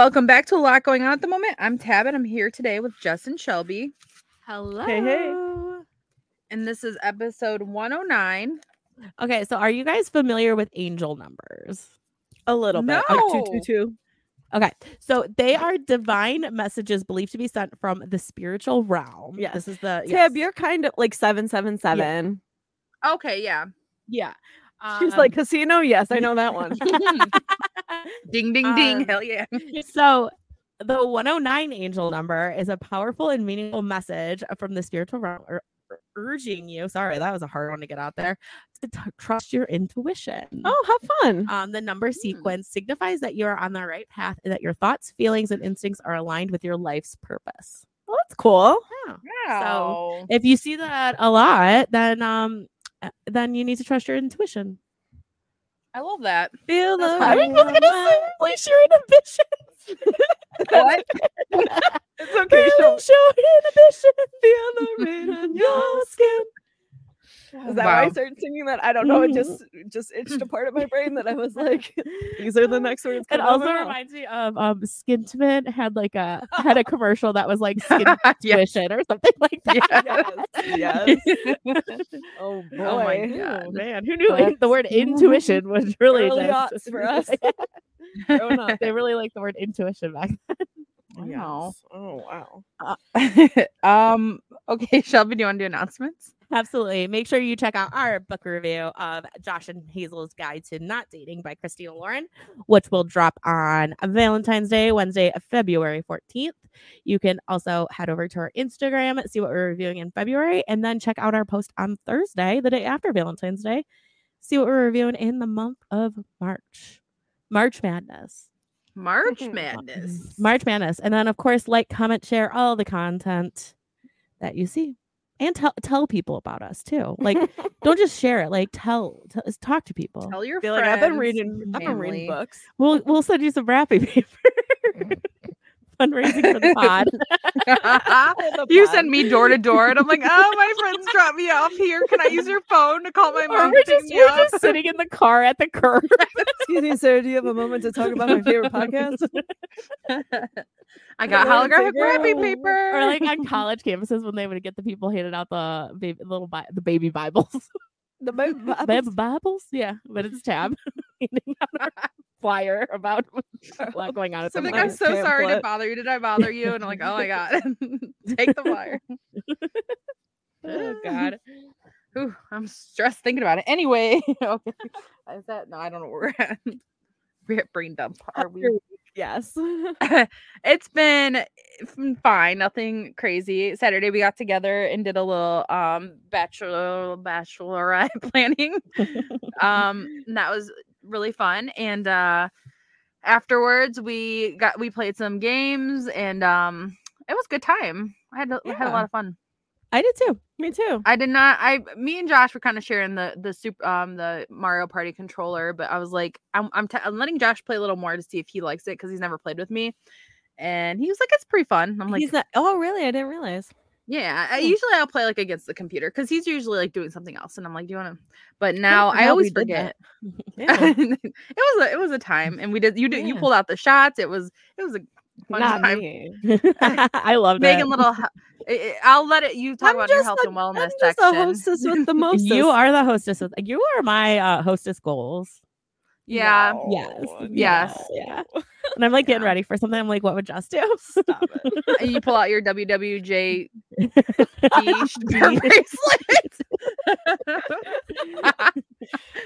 Welcome back to a lot going on at the moment. I'm Tabb and I'm here today with Justin Shelby. Hello. hey. And this is episode 109. Okay, so are you guys familiar with angel numbers? A little bit. No. Like two, two, two. Okay, so they are divine messages believed to be sent from the spiritual realm. Yeah, This is the Tabb, yes. you're kind of like 777. Okay, yeah. yeah. She's Um, like, casino? Yes, I know that one. ding, ding, ding. Um, Hell yeah. so the 109 angel number is a powerful and meaningful message from the spiritual realm ur- ur- urging you sorry that was a hard one to get out there to t- trust your intuition oh, have fun. um, the number sequence signifies that you are on the right path and that your thoughts feelings and instincts are aligned with your life's purpose Well, that's cool. yeah. Wow. So if you see that a lot then um Uh, then you need to trust your intuition I love that. Feel the fun. I was gonna say unleash your inhibitions. What? It's okay. She'll Unleash inhibitions. feel the rain on your skin. Is that why I started singing that? I don't know. It just just itched a part of my brain that I was like, these are the next words. It also reminds me of um Skintimate had like a had a commercial that was like skin tuition or something like that. Yes, yes. Oh boy. Oh my Oh, God. man, who knew That's the word intuition was really just- for us. They really like the word intuition back then. Wow. Yes. Oh wow. um, okay, Shelby, do you want to do announcements? Absolutely. Make sure you check out our book review of Josh and Hazel's Guide to Not Dating by Christina Lauren, which will drop on Valentine's Day, Wednesday, February 14th. You can also head over to our Instagram, see what we're reviewing in February, and then check out our post on Thursday, the day after Valentine's Day. See what we're reviewing in the month of March. March Madness. March. Madness. March Madness. And then, of course, like, comment, share all the content that you see. And tell tell people about us too. Like, don't just share it. Like, tell, tell talk to people. Tell your feel like. I've been reading. your I've been reading books. We'll we'll send you some wrapping paper. Mm. Fundraising for the pod. you send me door to door, and I'm like, oh, my friends dropped me off here. Can I use your phone to call my or mom? we're just, me we're just sitting in the car at the curb. Excuse me, sir. Do you have a moment to talk about my favorite podcast? I got Wrapping holographic paper. wrapping paper. or like on college campuses when they would get the people handing out the baby little Bi- the baby Bibles. The baby baby Bibles? Yeah, but it's tabb. Handing flyer about a lot going on at So the I'm like, I'm nice so sorry to bother you. Did I bother you? And I'm like, oh my god, take the flyer. Oh God. Ooh, I'm stressed thinking about it. Anyway, okay. is that no? I don't know where we're at. We're at brain dump. Are we? Yes. it's been fine, nothing crazy. Saturday we got together and did a little um bachelor bachelorette planning. um and that was really fun and uh afterwards we got we played some games and um it was a good time. I had a, had a lot of fun. I did too. Me too. I did not. I, me and Josh were kind of sharing the the super um the Mario Party controller, but I was like, I'm I'm, t- I'm letting Josh play a little more to see if he likes it because he's never played with me, and he was like, it's pretty fun. I'm like, He's not. Oh, really? I didn't realize. Yeah. I, Hmm. usually I'll play like against the computer because he's usually like doing something else, and I'm like, do you want to? But now I we always forget. It was a it was a time, and we did you did you pulled out the shots. It was it was a fun Not time. me. I Making it. little. I- I- I'll let it. You talk I'm about your health a- and wellness I'm just section. a hostess with the most. You are the hostess. Of, you are my uh, hostess goals. yeah. Yes. Yes. Yeah. And I'm like getting Yeah. ready for something. I'm like, what would Just do? Stop it. and you pull out your WWJ Beach. bracelet. I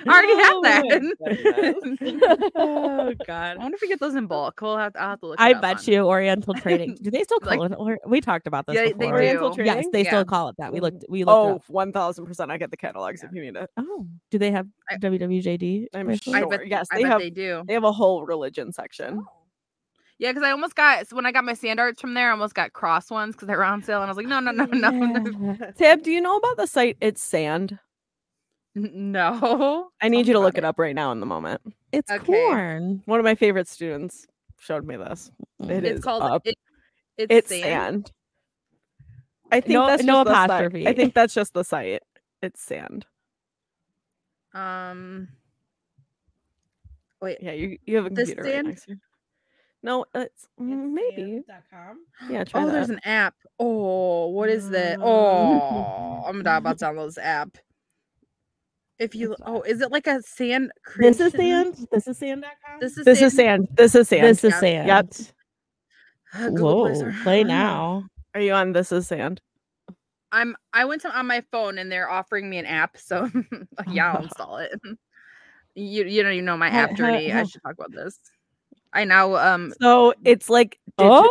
already have Oh my that. goodness. oh I wonder if we get those in bulk. We'll have to, I'll have to look. it I up bet on- you Oriental Trading. Do they still call Like- it? Or, we talked about this Yeah, they before. Oriental. Trading? Yes, they Yeah. still call it that. We looked. We looked. Oh, 1000%. I get the catalogs if you need it. Oh, do they have I- WWJD? I'm bracelets? I Sure, bet, yes, I they bet have- they do. They have a whole religion section. Yeah, because I almost got so when I got my sand arts from there, I almost got cross ones because they were on sale, and I was like, no, no, no, no, no, Tabb, do you know about the site It's Sand? no. I need Tell you to look about it up right now in the moment. It's Okay. corn. One of my favorite students showed me this. It It's is called up. it, it's, It's sand. sand. I think No- that's no just the site. apostrophe. I think that's just the site. It's sand. Um. Wait, Yeah, you you have a computer right sand? next to you. No, it's mm, maybe. Yeah, try oh, that. there's an app. Oh, what is that? Oh, I'm not about to download this app. If you, oh, is it like a sand? This is sand. This is sand.com. This is This is sand. This is sand. This is Yeah. sand. Yep. Uh, Play Whoa, Store. play now. Are you on This Is Sand? I'm. I went to on my phone and they're offering me an app, so yeah, I'll install it. You you don't even know my app journey. I should talk about this. I now um. So it's like digi-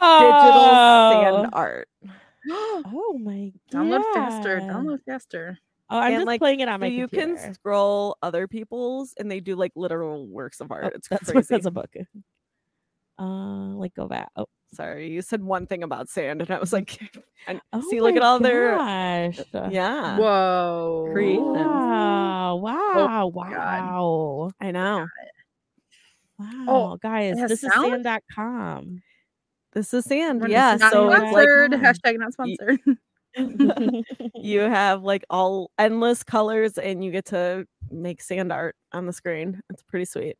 Oh, digital sand art. Oh my god. Download faster. Download faster. Oh, I'm And, just like, playing it on So my you computer. can scroll other people's and they do like literal works of art. Oh, it's that's crazy. what that's a book. Uh, like go back. Oh, Sorry, you said one thing about sand, and I was like, and oh see, look at my all their yeah. Whoa. Creations. Wow! Wow! God. Wow! I know. Oh, wow! oh, guys, has this is sound? sand.com. This is sand. We're Yeah. not So it's sponsored. like- Hashtag not sponsored. you have like all endless colors, and you get to make sand art on the screen. It's pretty sweet.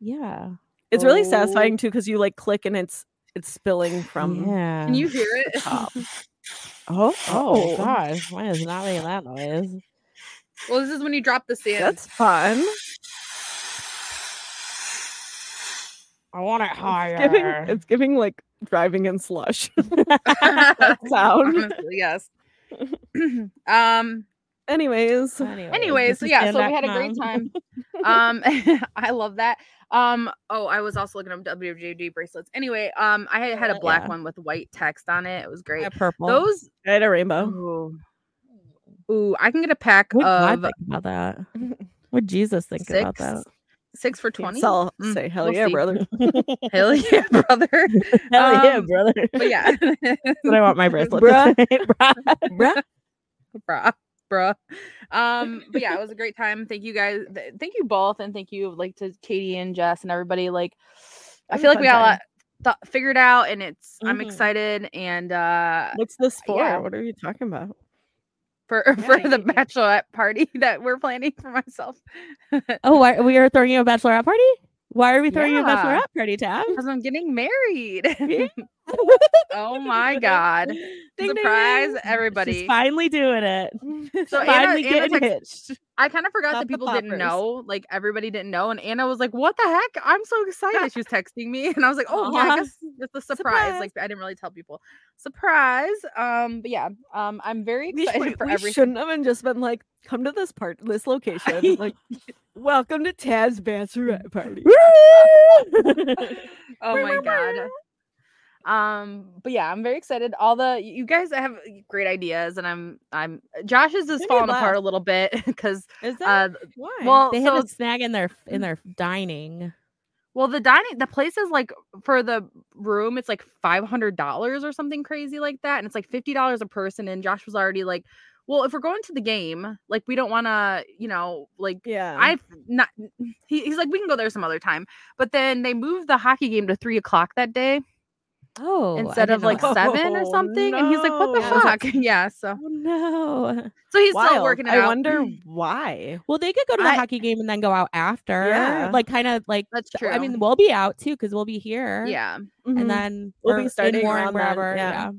yeah. It's really Oh. satisfying too because you like click and it's it's spilling from yeah. Can you hear it? Oh, oh Oh. gosh, mine is not making that noise. Well, this is when you drop the sand. That's fun. I want it It's higher. giving, it's giving like driving in slush. that sound. Honestly, yes. um. Anyways, Anyways, so yeah, so we had a great time. Um, I love that. Um. Oh, I was also looking up WWJD bracelets. Anyway, um, I had, had a Uh, black yeah. one with white text on it. It was great. Yeah, purple. Those. I had a rainbow. Ooh. Ooh, I can get a pack What did God of think about that? What Jesus think about that? Six for twenty. So Mm, say hell we'll yeah, see. brother. Hell yeah, brother. Hell yeah, Um, brother. But yeah, what I want my bracelet. Bruh. bruh. Bruh. bruh bruh um but yeah it was a great time thank you guys thank you both and thank you like to katie and jess and everybody like i feel like we fun got a lot th- figured out and it's i'm Mhm. excited and uh What's this for? Yeah. What are you talking about? For Yeah, for the you- bachelorette party that we're planning for myself Oh, why, we are throwing you a bachelorette party? Why are we throwing Yeah. a bachelorette party, Tabb? because i'm getting married Yeah. Oh my god Ding, surprise ding. everybody She's finally doing it. So Anna- finally Anna getting text- hitched. I kind of forgot Pop that people didn't know. Like everybody didn't know. And Anna was like, What the heck? I'm so excited. She was texting me. And I was like, Oh yeah, I guess it's a surprise. Surprise. Like I didn't really tell people. Surprise. Um, but yeah, um, I'm very excited we- for we everything. shouldn't have been just been like, come to this part, this location. like, welcome to Tabb's bachelorette party. oh my god. Um, but yeah, I'm very excited. All the you guys have great ideas, and I'm I'm Josh's is Maybe falling apart a little bit because Is uh why? well they so had a snag in their in their dining. Well, the dining, the place is like for the room, it's like five hundred dollars or something crazy like that, and it's like fifty dollars a person. And Josh was already like, "Well, if we're going to the game, like we don't want to, you know, like yeah. I've not." He, he's like, "We can go there some other time," but then they moved the hockey game to three o'clock that day Oh, instead of like that. seven or Oh, something, and he's like, "What the no. fuck?" yeah, so Oh no. so he's still working it I out. wonder why. Well, they could go to the I- hockey game and then go out after. Yeah. Like kind of like That's true. I mean, we'll be out too because we'll be here. yeah, Mhm. And then We'll be or in starting Warren, around then, wherever. yeah. Yeah.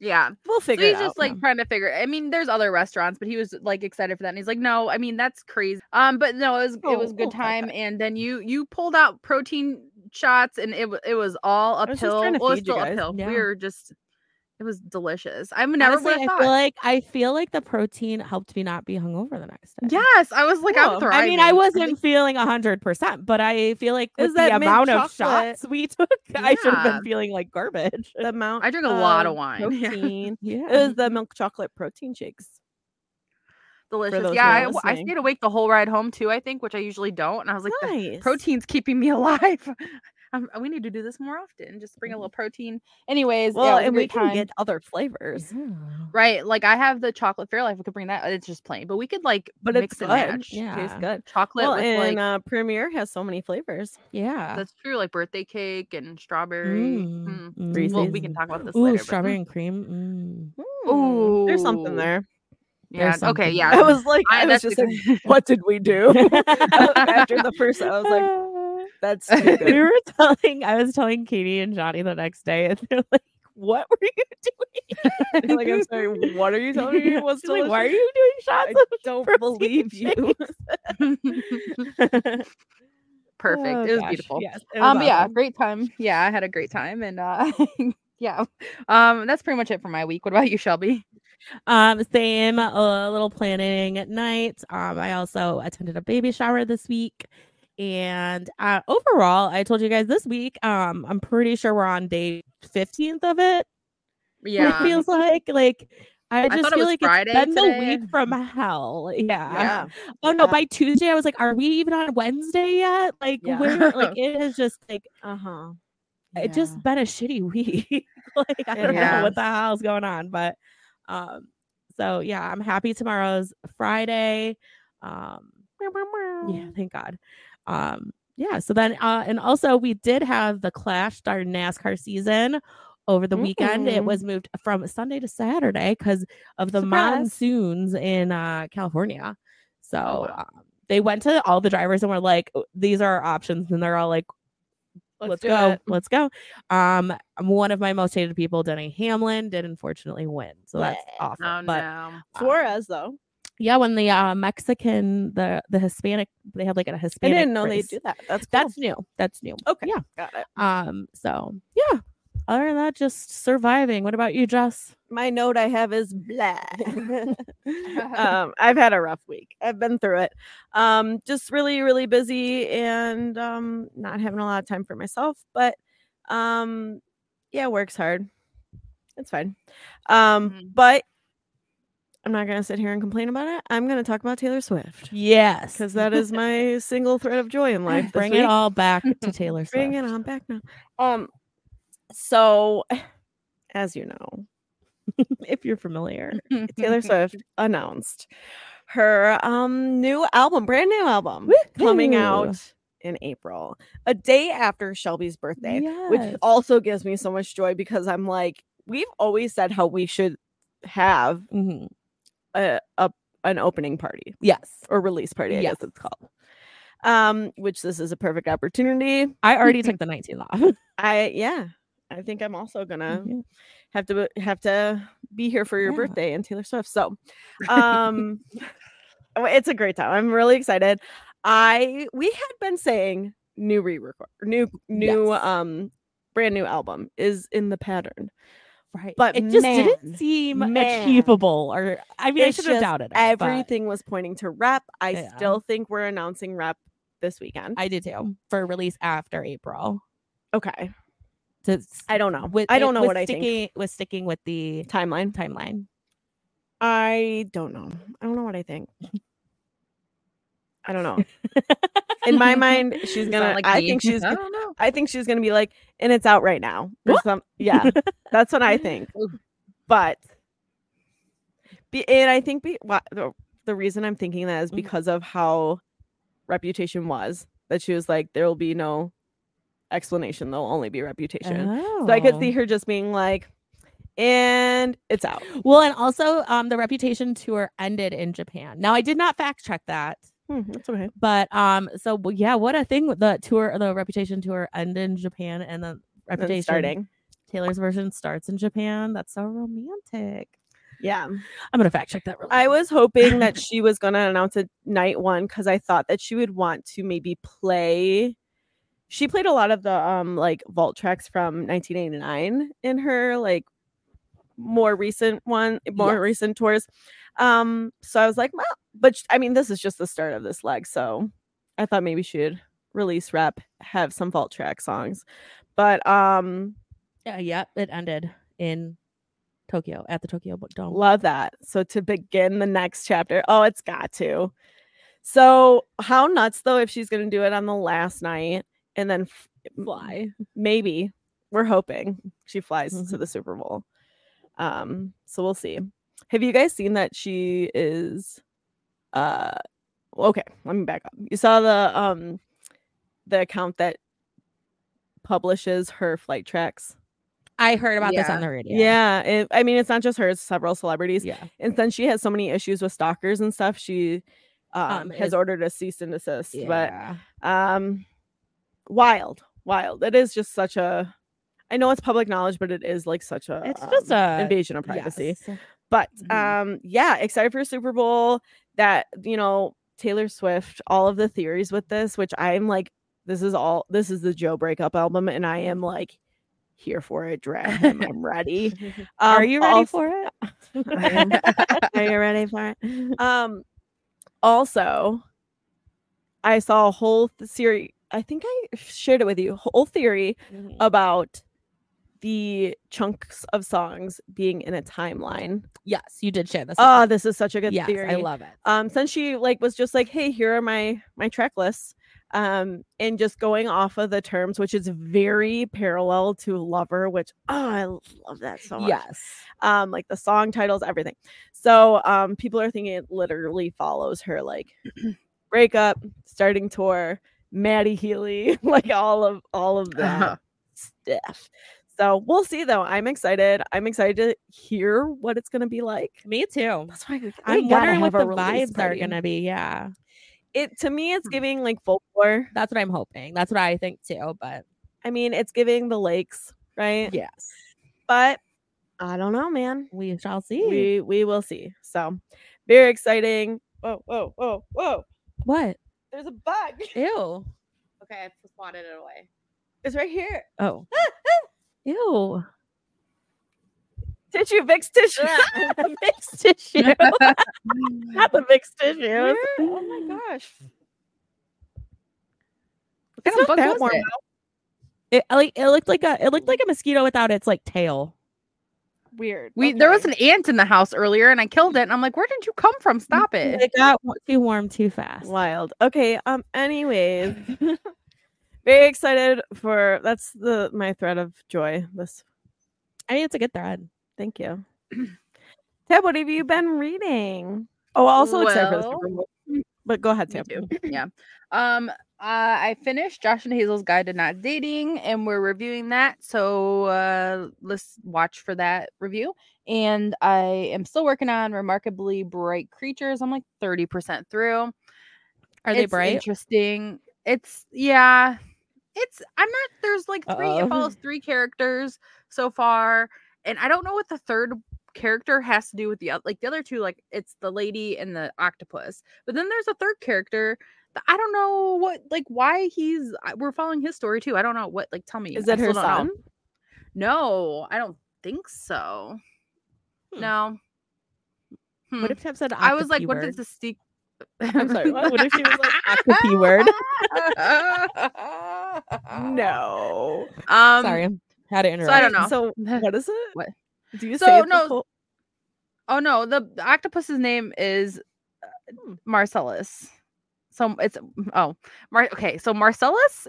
yeah. we'll So figure he's it just out. like trying to figure. I mean, there's other restaurants, but he was like excited for that. And he's like, "No, I mean that's crazy." Um, but no, it was it was a Oh, good oh time. God. And then you you pulled out protein shots, and it it was all was just uphill. trying to well, it's you still guys. uphill. Yeah. We were just It was delicious. I've never Honestly, would I have feel like I feel like the protein helped me not be hungover the next day. yes, I was like, Cool. I'm thriving. I mean, I wasn't feeling hundred percent, but I feel like Is with that the mint amount of shots we took, I should have been feeling like garbage. The amount I drink a lot of of wine. Yeah. Protein. Yeah, It was the milk chocolate protein shakes. Delicious. Yeah, I, I, w- I listening. stayed awake the whole ride home too. I think, which I usually don't. And I was like, the nice. protein's keeping me alive. Um, we need to do this more often. Just bring a little protein. Anyways, Well, yeah, it was a and we great can time. get other flavors. right. Like I have the chocolate Fairlife. We could bring that. It's just plain, but we could like But mix it's and good. match. Yeah. Tastes good. Chocolate Well, with and like uh, Premier has so many flavors. yeah. that's true, like birthday cake and strawberry. Mm, Mm. mm. Well, we can talk about this Ooh, later. but- strawberry and cream. Mm. Mm, There's something there. Yeah. Okay. Yeah. there. I was like, I, was just like, what did we do? After the first, I was like, that's too we were telling, I was telling Katie and Johnny the next day, and they're like, "What were you doing?" Like, I'm sorry, what are you telling me? What's She's like, Why are you doing shots? I don't believe you. Perfect. Oh, it was gosh, beautiful. Yes, it was um but yeah great time yeah i had a great time and uh yeah um that's pretty much it for my week what about you shelby Um, same, a little planning at night. Um, I also attended a baby shower this week. And uh, overall, I told you guys this week, um, I'm pretty sure we're on day 15th of it. yeah It feels like, like, I just it feel was like Friday it's been the week from hell. Yeah. Yeah. Oh no, Yeah. by Tuesday, I was like, are we even on Wednesday yet? Like, Yeah. where, like, it is just like, Uh huh. it just been a shitty week. like I don't know what the hell's going on, but um, so yeah, I'm happy tomorrow's Friday. Um, yeah, thank God. Um, yeah. So then, uh, and also we did have the Clash our NASCAR season over the weekend. It Mm. was moved from Sunday to Saturday because of the Surprise. monsoons in uh, California. So wow. um, they went to all the drivers and were like, "Oh, "These are our options," and they're all like, let's, do go it. let's go um one of my most hated people denny hamlin did unfortunately win so that's Bleh. awful oh but no Suarez though. yeah when the uh mexican the the hispanic they had like a hispanic I didn't know race. they do that. That's cool. that's new that's new okay. yeah got it. um so yeah other than that just surviving what about you jess My note I have is blah. um, I've had a rough week. I've been through it. Um, just really, really busy and um, not having a lot of time for myself. But um, yeah, works hard. It's fine. Um, Mhm. but I'm not gonna sit here and complain about it. I'm gonna talk about Taylor Swift yes because that is my single thread of joy in life. bring it all back to taylor swift Bring it on back now. Um, so as you know, if you're familiar Taylor Swift announced her um new album, brand new album coming out in April, a day after Shelby's birthday, which also gives me so much joy because I'm like, we've always said how we should have Mhm. a, a an opening party yes or release party, I Yes. guess it's called. Um, which this is a perfect opportunity. i already took the 19th off I yeah, I think I'm also gonna Yeah. have to have to be here for your Yeah. birthday and Taylor Swift. So, um, it's a great time. I'm really excited. I we had been saying new re-record, new new Yes. um brand new album is in the pattern. Right. But it just man, didn't seem man. achievable or I mean It's I should have doubted it. but Everything was pointing to rep. I Yeah. still think we're announcing rep this weekend. I did too for release after April. okay. To s- I don't know. with I don't know with what I think. sticking, With sticking with the Timeline. timeline. I don't know. I don't know what I think. I don't know. In my mind, she's gonna. like I me. think she's. I g- don't know. I think she's gonna be like, and it's out right now. Or What? some, yeah, that's what I think. But, be, and I think be, wha- the, the reason I'm thinking that is Mhm. because of how Reputation was. That she was like, there will be no explanation. There'll only be Reputation. So I could see Oh. her just being like, and it's out. Well, and also um the reputation tour ended in Japan. Now I did not fact check that. Hmm, that's okay. But um so well, yeah, what a thing the tour the reputation tour ended in Japan and Then reputation starting. Taylor's version starts in Japan. That's so romantic. Yeah. I'm gonna fact check that real I was hoping that she was going to announce it night one because I thought that she would want to maybe play. She played a lot of the um like vault tracks from 1989 in her like more recent one, more Yes. recent tours. Um, so I was like, well, but sh- I mean, this is just the start of this leg, so I thought maybe she'd release rep, have some vault track songs, but um, Yeah, yep. It ended in Tokyo at the Tokyo Book Dome. love that. So to begin the next chapter, oh, it's got to. So how nuts though if she's gonna do it on the last night and then f- Fly. maybe we're hoping she flies to Mhm. the Super Bowl. Um, so we'll see. Have you guys seen that she is uh okay, let me back up. You saw the um the account that publishes her flight tracks. I heard about this on the radio. Yeah, it, I mean it's not just her, it's several celebrities. Yeah. And since she has so many issues with stalkers and stuff, she um, Um, has is- ordered a cease and desist. But um wild wild it is just such a i know it's public knowledge but it is like such a It's just um, a- invasion of privacy Yes. but Mhm. um yeah excited for super bowl that you know taylor swift all of the theories with this which i'm like this is all this is the joe breakup album and i am like here for it drag him i'm ready Are Um, you ready also- for it? Am. are you ready for it um also i saw a whole th- series i think i shared it with you whole theory Mhm. about the chunks of songs being in a timeline yes, you did share this. oh this is such a good yes, theory I love it. um since she like was just like hey here are my my track lists um and just going off of the terms which is very parallel to lover which oh i love that so much Yes. um like the song titles everything so um people are thinking it literally follows her like breakup starting tour matty healy like all of all of that Uh-huh. stuff so we'll see though i'm excited i'm excited to hear what it's gonna be like Me too. that's why we- I'm we wondering what the a release vibes are gonna be. Yeah. it to me it's Hmm. giving like folklore That's what I'm hoping. That's what I think too. But i mean it's giving the lakes right yes, but i don't know man we shall see. we we will see so very exciting whoa whoa whoa whoa what? There's a bug Ew. Okay, I just swatted it away. It's right here. Oh. Ew. Tissue, Vicks tissue. the mixed tissue. Not the Vicks tissue. Where? Oh my gosh. What kind of bug that was warm it? It like it looked like a it looked like a mosquito without its like tail. Weird. We there was an ant in the house earlier, and I killed it. And I'm like, "Where did you come from? Stop it!" It got too warm too fast. wild. Okay. Um. Anyways, very excited for that's the my thread of joy. This. I mean, it's a good thread. Thank you. Tab, what have you been reading? Oh, also excited for the Super Well, Bowl. But go ahead, too. yeah. Um, uh, I finished Josh and Hazel's Guide to Not Dating, and we're reviewing that. So uh, let's watch for that review. And I am still working on Remarkably Bright Creatures. I'm like 30% through. Are they It's bright? Interesting. It's yeah. It's I'm not. There's like 3 Uh-oh. It follows three characters so far, and I don't know what the third character has to do with the other. Like the other two, like it's the lady and the octopus. But then there's a third character. That I don't know what like why he's. We're following his story too. I don't know what. Like tell me. Is I it her still don't know. son? No, I don't think so. Hmm. No. Hmm. What if Tabb said? I was like, octopi what word? does the stick? I'm sorry. What? what if she was like octopi word? No. Um, sorry, had to interrupt. So I don't know. So what is it? What? Do you So, say no, Oh no, the, the octopus's name is uh, Hmm. Marcellus. So it's oh, Mar- okay. So Marcellus.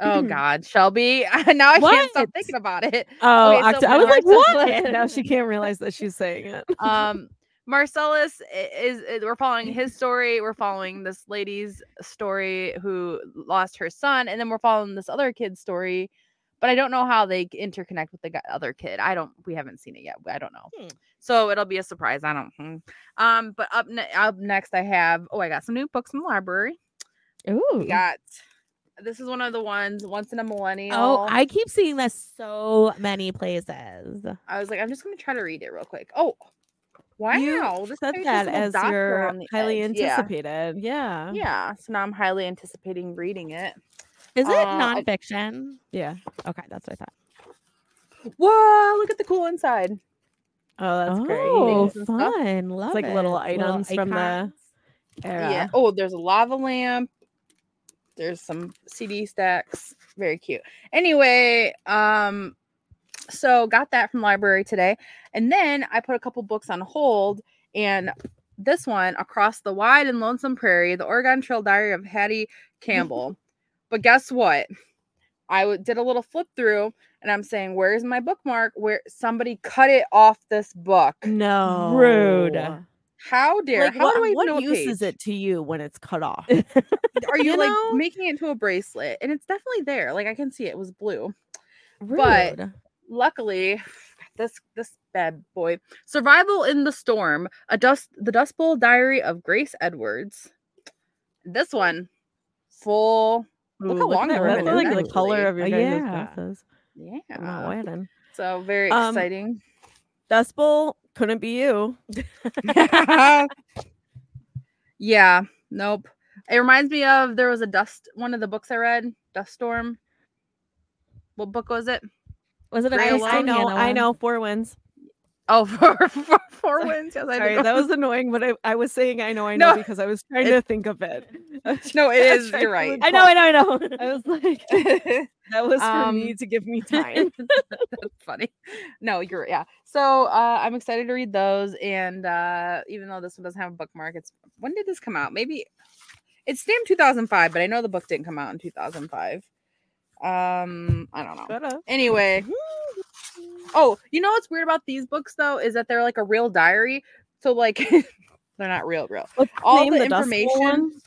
Oh God, Shelby. now I can't stop thinking about it. Oh, Okay, so I was like, Marcellus- what? now she can't realize that she's saying it. Um, Marcellus is, is we're following his story. We're following this lady's story who lost her son, and then we're following this other kid's story. But I don't know how they interconnect with the other kid. I don't. We haven't seen it yet. I don't know. Hmm. So it'll be a surprise. I don't. hmm. Um, but up ne- up next, I have. Oh, I got some new books from the library. Ooh. We got. This is one of the ones. Once in a millennial. Oh, I keep seeing this so many places. I was like, I'm just gonna try to read it real quick. Oh, wow! You this said that as dots your around the highly edge. Yeah. anticipated. Yeah. Yeah, so now I'm highly anticipating reading it. Is it Uh, I- nonfiction? Yeah. Okay, that's what I thought. Whoa, look at the cool inside. Oh, that's oh, great. and stuff. fun! Love like it. little items from the- Era. Yeah. Oh, there's a lava lamp. There's some CD stacks. Very cute. Anyway, um, so got that from library today, and then I put a couple books on hold, and this one, Across the Wide and Lonesome Prairie, the Oregon Trail Diary of Hattie Campbell. But guess what? I did a little flip through, and I'm saying, "Where's my bookmark? Where somebody cut it off this book? No. Rude. How dare? Like, How what, do I even what use page? is it to you when it's cut off? are you, You like know? making it into a bracelet and it's definitely there like i can see it, it was blue Rude. But- luckily this this bad boy survival in the storm a dust the dust bowl diary of grace edwards this one full Look how Ooh, long at the that. ribbon is, like the color of your guys' yeah. dresses. I'm not yeah so very Um, exciting Dust Bowl couldn't be you. yeah nope it reminds me of there was a dust one of the books i read dust storm what book was it Was it a Grey I know, I know. Four Winds. Oh for, for four winds yes I Sorry, know. that was annoying, but I, I was saying I know, I know No, because I was trying it- to think of it. no it is you're right I know, I know, I know. I was like, that was for me Um, to give me time. That's funny. No, you're yeah. So uh, I'm excited to read those, and uh, even though this one doesn't have a bookmark, it's when did this come out? Maybe it's stamped 2005, but I know the book didn't come out in 2005. Um, I don't know. Anyway, oh, you know what's weird about these books though is that they're like a real diary. So like they're not real, real. What's All name, the information.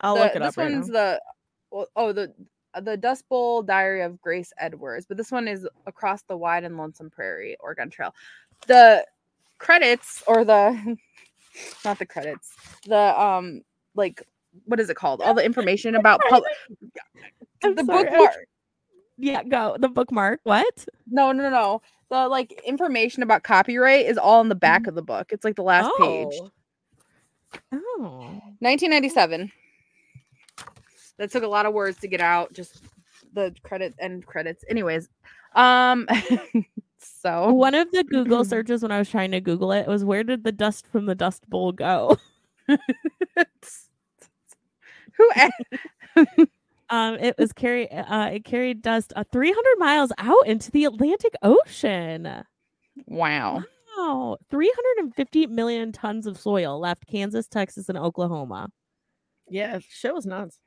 I'll the- look it this up right one's now. the well, oh the the Dust Bowl Diary of Grace Edwards, but this one is across the wide and lonesome prairie Oregon Trail. The credits or the not the credits, the um like what is it called? All the information about pub- the sorry, bookmark. Yeah, go. The bookmark. What? No, no, no. The like information about copyright is all in the back Mhm. of the book. It's like the last page. Oh. 1997. That took a lot of words to get out. Just the credit and credits. Anyways, um, so One of the Google searches when I was trying to Google it was where did the dust from the dust bowl go? who? A- Um, it was carry uh it carried dust uh, 300 miles out into the Atlantic Ocean. Wow. Wow, 350 million tons of soil left Kansas, Texas, and Oklahoma. Yeah, shit was nuts.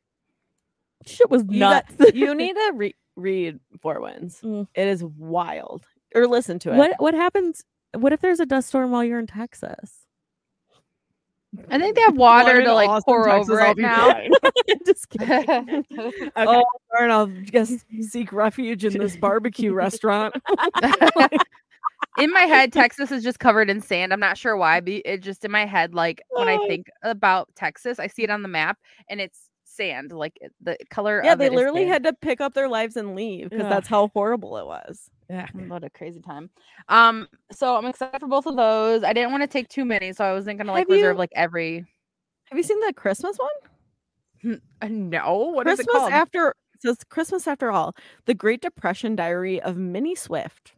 Shit was You got- nuts. You need to re- read Four Winds. Mm. It is wild. Or listen to it. what what happens? What if there's a dust storm while you're in Texas? I think they have water to like Austin, pour Texas, over I'll it now. Just kidding. Okay. Oh, darn, I'll just seek refuge in this barbecue restaurant. in my head, Texas is just covered in sand. I'm not sure why, but it just in my head, like when I Oh. think about Texas, I see it on the map and it's sand, like the color. Yeah, of they it is literally had to pick up their lives and leave because Ugh. that's how horrible it was. Yeah. What a crazy time. Um, so I'm excited for both of those. I didn't want to take too many, so I wasn't gonna like Have reserve you- like every. Have you seen the Christmas one? Uh, No, what is Christmas it called? after it says Christmas after all. The Great Depression Diary of Minnie Swift,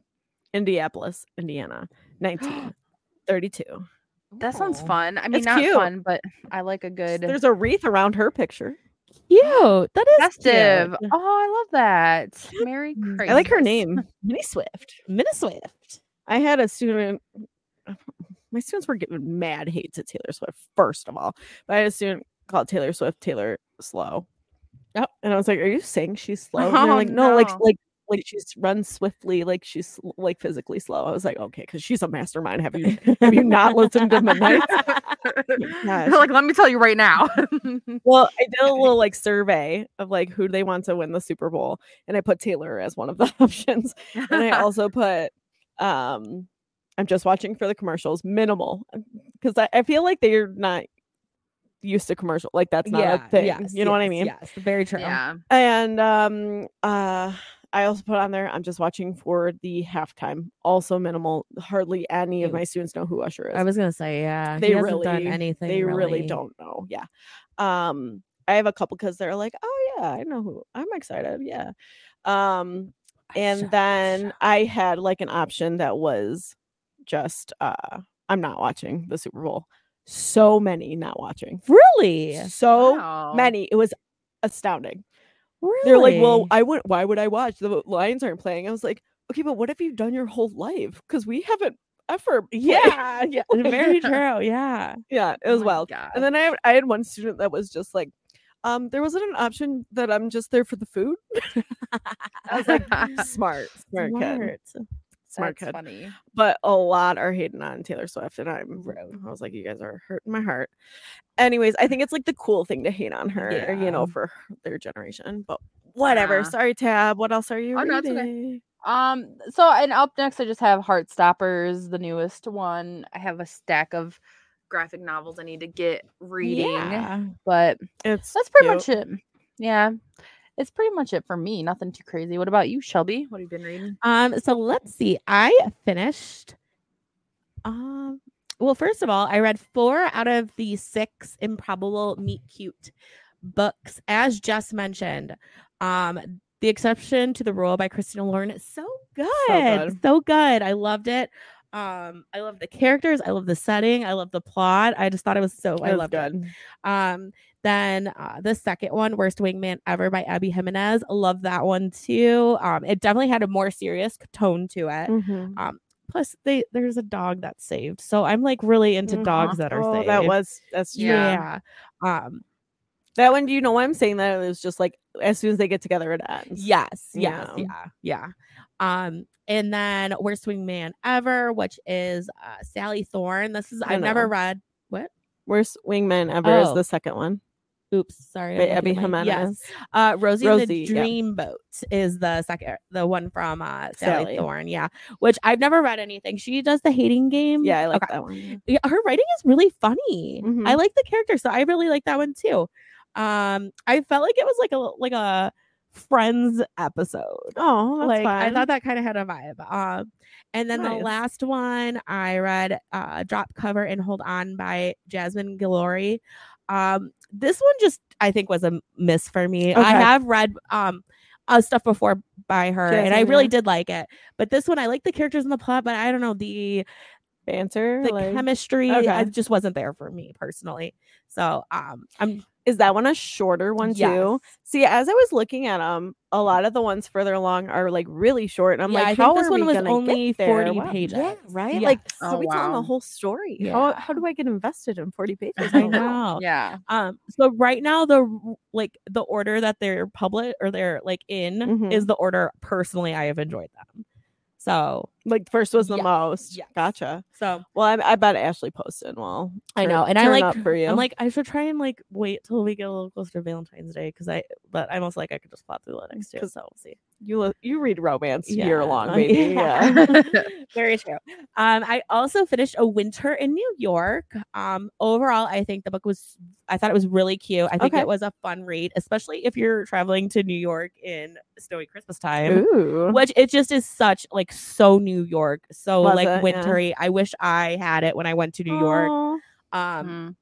Indianapolis, Indiana, 1932. that sounds fun. I mean, It's not cute. fun, but I like a good There's a wreath around her picture. Cute. That is festive. cute. Oh, I love that. Merry Mm, Christmas. I like her name, Minnie Swift. Minnie Swift. I had a student. My students were giving mad hate to Taylor Swift. First of all, but I had a student called Taylor Swift Taylor Slow. Yep. And I was like, "Are you saying she's slow?" And they're Oh, like, "No, like no. like like she runs swiftly, like she's like physically slow." I was like, "Okay, because she's a mastermind. Have you have you not listened to Midnight?" They're like, let me tell you right now. Well, I did a little like survey of like who they want to win the Super Bowl, and I put Taylor as one of the options. and I also put um I'm just watching for the commercials, minimal, because I, I feel like they're not used to commercial. Like that's not a thing. you know what I mean? Yes, very true. yeah. And um uh I also put on there I'm just watching for the halftime. Also minimal. Hardly any of my students know who Usher is I was gonna say, yeah. he they hasn't really done anything. they really don't know yeah um i have a couple because they're like oh yeah i know who i'm excited yeah um and Usher, then Usher. i had like an option that was just uh I'm not watching the Super Bowl. So many not watching. Really? So Wow. many. It was astounding. Really? They're like, well, I wouldn't. Why would I watch? The Lions aren't playing. I was like, okay, but what have you done your whole life? Because we haven't ever. played." yeah, yeah, very true. Yeah. yeah, it Oh was my wild. God. And then I had, I had one student that was just like, um, there wasn't an option that I'm just there for the food. I was like, smart, smart, kid, smart That's funny. But a lot are hating on Taylor Swift, and I'm. I was like, you guys are hurting my heart. Anyways, I think it's like the cool thing to hate on her, you know, for their generation. But whatever. Yeah. Sorry, Tabb. What else are you Oh, no, it's okay. reading? Um, so and up next I just have Heartstoppers, the newest one. I have a stack of graphic novels I need to get reading. Yeah. But It's that's pretty cute. much it. Yeah. It's pretty much it for me. Nothing too crazy. What about you, Shelby? What have you been reading? Um, so let's see. I finished. Um, well, first of all, I read four out of the six improbable meet cute books, as just mentioned. Um, the exception to the rule by Christina Lauren is so good, so good. good. I loved it. Um, I love the characters. I love the setting. I love the plot. I just thought it was so. I It was loved it. Um, then uh, the second one, Worst Wingman Ever by Abby Jimenez. Love that one too. Um, it definitely had a more serious tone to it. Mhm. Plus, they there's a dog that's saved, so I'm like really into Mhm. dogs that are Oh, saved. that was that's true. yeah. Yeah. Um. That one, do you know why I'm saying that? It was just like as soon as they get together, it ends. Yes. Yes. Yeah. Yeah. Yeah. Um. And then Worst Wingman Ever, which is uh, Sally Thorne. This is I've never read. What? Worst wingman ever is Oh. the second one. Oops, sorry. Looking Abby Jimenez. Yes. Uh, Rosie, Rosie, the yeah. Dreamboat is the second, the one from uh, Sally, Sally. Thorne. Yeah, which I've never read anything. She does the hating game. Yeah, I like Okay. that one. Yeah, her writing is really funny. I Mhm. like the character, so I really like that one too. Um, I felt like it was like a like a Friends episode. Oh, that's like I thought that kind of had a vibe. Um, and then the last one I read, uh, "Drop Cover and Hold On" by Jasmine Guillory. Um, this one just I think was a miss for me. I have read um uh, stuff before by her, and I really did like it. But this one, I like the characters in the plot, but I don't know the banter. the like- chemistry. okay. It just wasn't there for me personally. So um, I'm is that one a shorter one too? yes. See, as I was looking at them, a lot of the ones further along are like really short. And I'm Yeah, I like, think how this are one we was only 40 Wow. pages. Yeah, right. Like, Yes. so Oh, we telling wow. a whole story. How Yeah. how do I get invested in 40 pages? I know. Yeah. Um, so right now the like the order that they're public or they're like in Mhm. is the order personally I have enjoyed them. So Like first was the Yes, most. yes. Gotcha. so Well, I, I bet Ashley posted. Well, I know, and I like for you. I'm like I should try and like wait till we get a little closer to Valentine's Day because I but I'm also like I could just plot through the next. 'Cause So we'll see. you lo- you read romance Yeah. year long, baby. yeah. Yeah. Very true. Um, I also finished A Winter in New York. Um, overall, I think the book was, I thought it was really cute. I think Okay. it was a fun read, especially if you're traveling to New York in snowy Christmas time. Ooh. Which it just is such like so New York, so Was like it? Yeah. wintry. I wish I had it when I went to New York. Aw. Um, Mhm.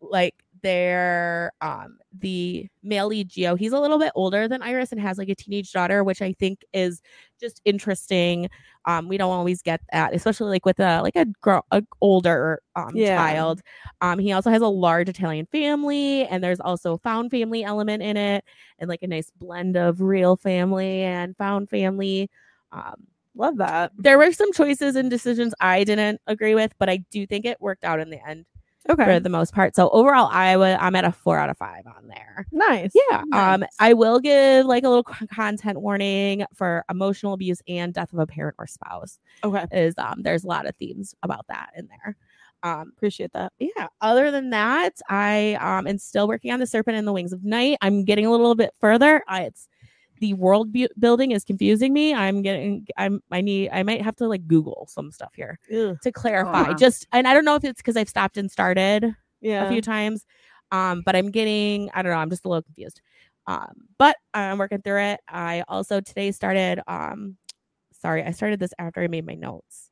like they're um the male lead Gio. He's a little bit older than Iris and has like a teenage daughter, which I think is just interesting. Um, we don't always get that, especially like with a like a girl, a older um Yeah. child. Um, he also has a large Italian family, and there's also found family element in it, and like a nice blend of real family and found family. Um, Love that. there were some choices and decisions I didn't agree with, but I do think it worked out in the end Okay. for the most part. So overall, I would I'm at a four out of five on there. Nice. Yeah. Um, I will give like a little content warning for emotional abuse and death of a parent or spouse. Okay. Is um, there's a lot of themes about that in there. Um, Appreciate that. yeah. Other than that, I um am still working on the Serpent and the Wings of Night. I'm getting a little bit further. I, it's the world bu- building is confusing me. I'm getting. I'm. I need. I might have to like Google some stuff here to clarify. Just and I don't know if it's because I've stopped and started Yeah. a few times. Um, but I'm getting, I don't know, I'm just a little confused. Um, but I'm working through it. I also today started, um, sorry, I started this after I made my notes.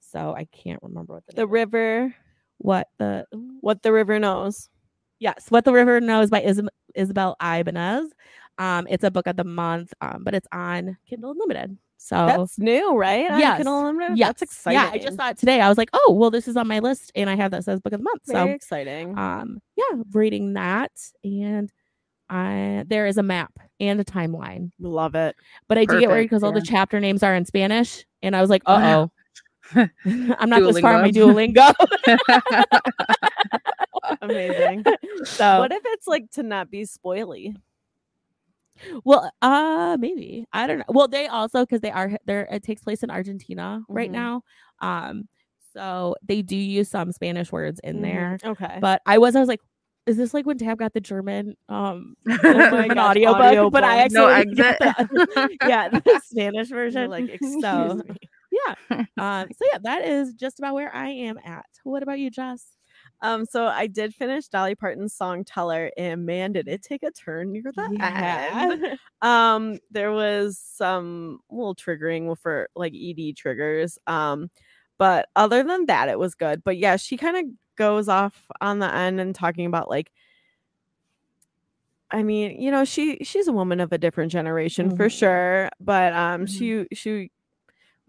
So I can't remember what the, the is. river. what the What the river knows. yes, what the river knows by Isab- Isabel Ibanez. Um, it's a book of the month, um, but it's on Kindle Unlimited. So That's new, right? Yes. Kindle Unlimited? yes. That's exciting. Yeah, I just saw it today. I was like, oh, well, this is on my list, and I have that says book of the month. very So exciting. um yeah reading that and I there is a map and a timeline Love it. but i do get worried Perfect, because all the chapter names are in spanish and i was like Oh, uh-oh i'm not this far in my duolingo Amazing. so what if it's like to not be spoily? Well uh maybe i don't know well they also because they are there it takes place in argentina right Mhm. now um so they do use some spanish words in Mhm. there Okay. but i was i was like is this like when tabb got the german um Oh gosh, audiobook, but I actually No got the, yeah the Spanish You're version. like, excuse so me. yeah, um, so yeah, that is just about where I am at. What about you, Jess? Um, so I did finish Dolly Parton's Songteller, and man, did it take a turn near the end. Um, there was some little triggering for like ED triggers. Um, but other than that, it was good. But yeah, she kind of goes off on the end and talking about like I mean, you know, she she's a woman of a different generation for Mhm. sure. But um she she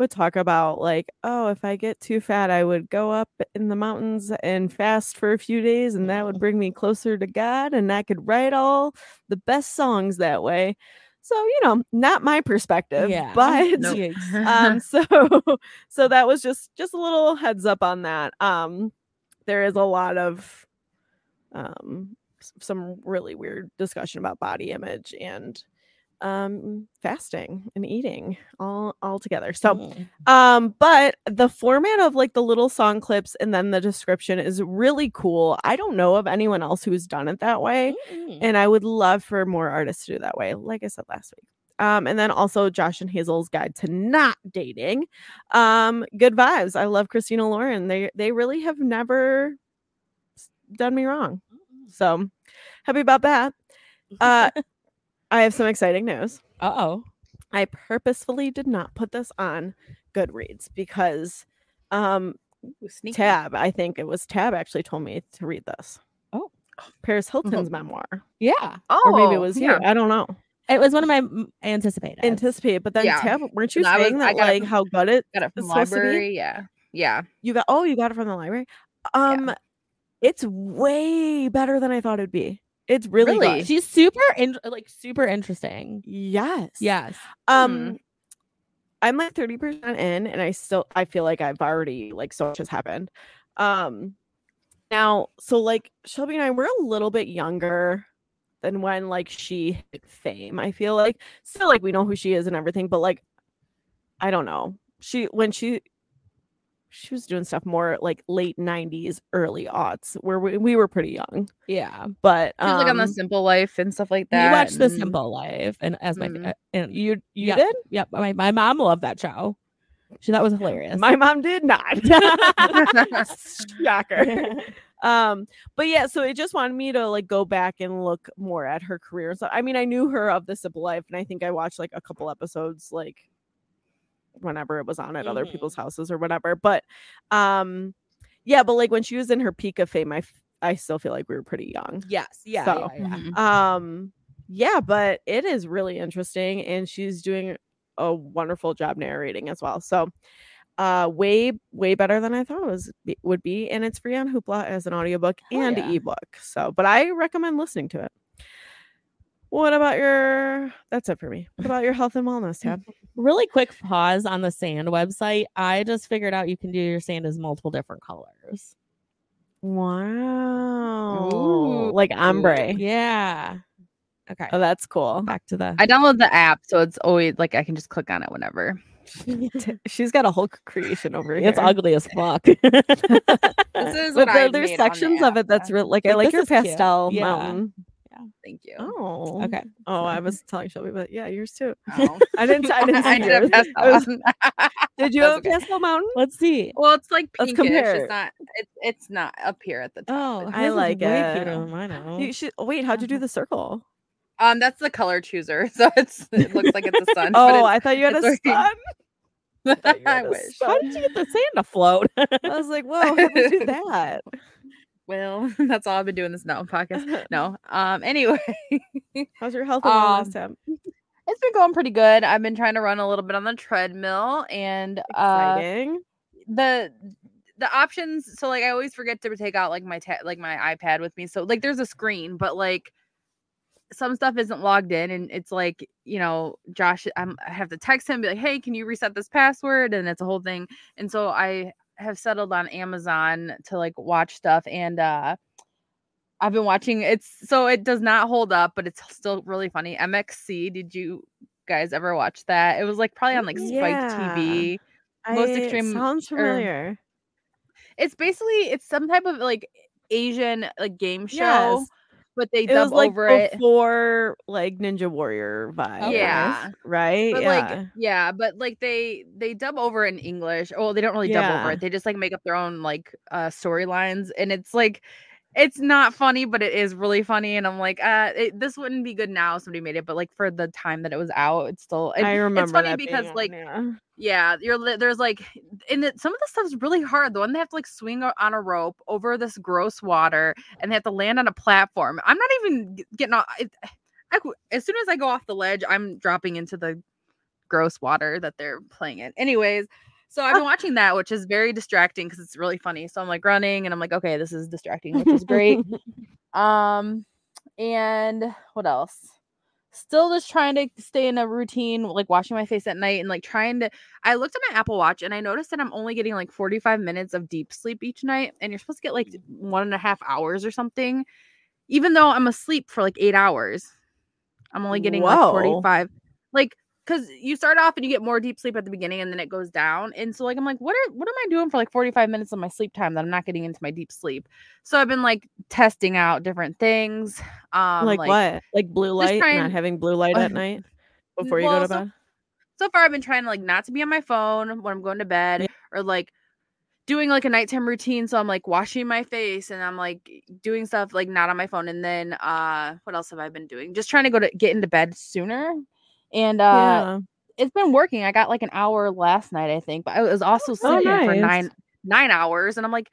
would talk about like, oh, if I get too fat, I would go up in the mountains and fast for a few days, and that would bring me closer to God, and I could write all the best songs that way. So, you know, not my perspective, Yeah. but Nope. Um so so that was just just a little heads up on that um there is a lot of um some really weird discussion about body image and um fasting and eating all all together so Mm. um but the format of like the little song clips and then the description is really cool i don't know of anyone else who's done it that way Mm. and I would love for more artists to do that way, like I said last week. Um, and then also Josh and Hazel's guide to not dating. Um, good vibes. I love Christina Lauren. They they really have never done me wrong. So happy about that. Uh, I have some exciting news. Uh-oh. I purposefully did not put this on Goodreads because um Ooh, sneaky. Tabb, I think it was Tabb actually told me to read this. Oh. Paris Hilton's memoir. Yeah. Oh, Or maybe it was you. I don't know. It was one of my anticipated. anticipate. But then Yeah. Tabb, weren't you And I was- saying that got it like from- how good it Got it from It's supposed to be? library. Yeah. Yeah. you got? Oh, you got it from the library. Um, it's way better than I thought it'd be. It's really, Really? good. She's super in, like super interesting. Yes. Yes. Um, I'm like thirty percent in, and I still I feel like I've already like so much has happened. Um, now so like Shelby and I we're a little bit younger than when like she hit fame. I feel like still like we know who she is and everything, but like I don't know. She when she she was doing stuff more like late 90s early aughts where we, we were pretty young Yeah. but was like on the um, Simple Life and stuff like that. you watched The Simple Life and as my Mhm. uh, and you you yep, did Yep. My, my mom loved that show. She thought it was hilarious. my mom did not shocker um but yeah so it just wanted me to like go back and look more at her career so i mean i knew her of the simple life and i think i watched like a couple episodes like whenever it was on at other Mhm. people's houses or whatever but um yeah but like when she was in her peak of fame i f- i still feel like we were pretty young yes. Yeah. So, yeah, yeah. Mhm. um yeah but it is really interesting and she's doing a wonderful job narrating as well so uh way way better than i thought it was would be and it's free on hoopla as an audiobook Hell and yeah. ebook so but i recommend listening to it what about your that's it for me what about your health and wellness tabb Really quick pause on the sand website. I just figured out you can do your sand as multiple different colors. wow Ooh. like ombre Yeah. Okay. oh that's cool Back to the I download the app, so it's always like I can just click on it whenever. she's got a whole creation over here It's ugly as fuck. This is but what I there- there's made on the sections of it that's yeah. real like i Like, like your is cute. pastel Yeah. Mountain Thank you. Oh. okay. Oh, I was telling Shelby, but yeah, yours too. Oh. I didn't. I didn't see I did yours. a pastel I was- did you have okay. a pastel mountain? Let's see. well, it's like Let's pinkish. compare. It's not. It's it's not up here at the top. Oh, It's- I hers is like it. cuter than mine. You should wait. How'd you do the circle? um, that's the color chooser, so it's it looks like it's a sun. Oh, but I thought you had a it's sun. already- thought you I wish. sun. How did you get the sand to float? I was like, whoa, how did you do that? Well, that's all I've been doing this now podcast. No. Um. Anyway, How's your health Um, tabb? it's been going pretty good. I've been trying to run a little bit on the treadmill, and uh, Exciting. the the options. So like, I always forget to take out like my ta- like my iPad with me. So like, there's a screen, but like some stuff isn't logged in and it's like you know josh I'm, i have to text him be like hey can you reset this password and it's a whole thing and so i have settled on amazon to like watch stuff and uh i've been watching it's so it does not hold up but it's still really funny mxc did you guys ever watch that it was like probably on like spike Yeah. tv most I- extreme- sounds or- familiar. it's basically it's some type of like asian like game show Yes. But they It dub was like over it before like Ninja Warrior vibe. Yeah. Right? but yeah. like yeah but like they they dub over in english oh they don't really dub over it they just like make up their own like uh storylines and it's like it's not funny but it is really funny and i'm like uh it, this wouldn't be good now if somebody made it but like for the time that it was out it's still it- I remember it's funny being because like yeah. yeah you're there's like and it, some of the stuff's really hard the one they have to like swing on a rope over this gross water and they have to land on a platform i'm not even getting off it, I, as soon as i go off the ledge i'm dropping into the gross water that they're playing in anyways so i've been watching that which is very distracting because it's really funny. So i'm like running and i'm like okay this is distracting which is great. Um and what else? Still just trying to stay in a routine like washing my face at night and like trying to i looked at my apple watch and i noticed that i'm only getting like 45 minutes of deep sleep each night and you're supposed to get like one and a half hours or something. Even though i'm asleep for like eight hours i'm only getting like 45 like because you start off and you get more deep sleep at the beginning and then it goes down and so like i'm like what are what am i doing for like 45 minutes of my sleep time that i'm not getting into my deep sleep so i've been like testing out different things um like, what? Like blue light? trying- Not having blue light at night before you go well, to so- bed? so far I've been trying to like not to be on my phone when I'm going to bed Yeah. or like doing like a nighttime routine. So I'm like washing my face and I'm like doing stuff like not on my phone. And then uh what else have I been doing? Just trying to go to get into bed sooner. And uh yeah. it's been working. I got like an hour last night, I think, but I was also Oh, sleeping for nine nine hours and I'm like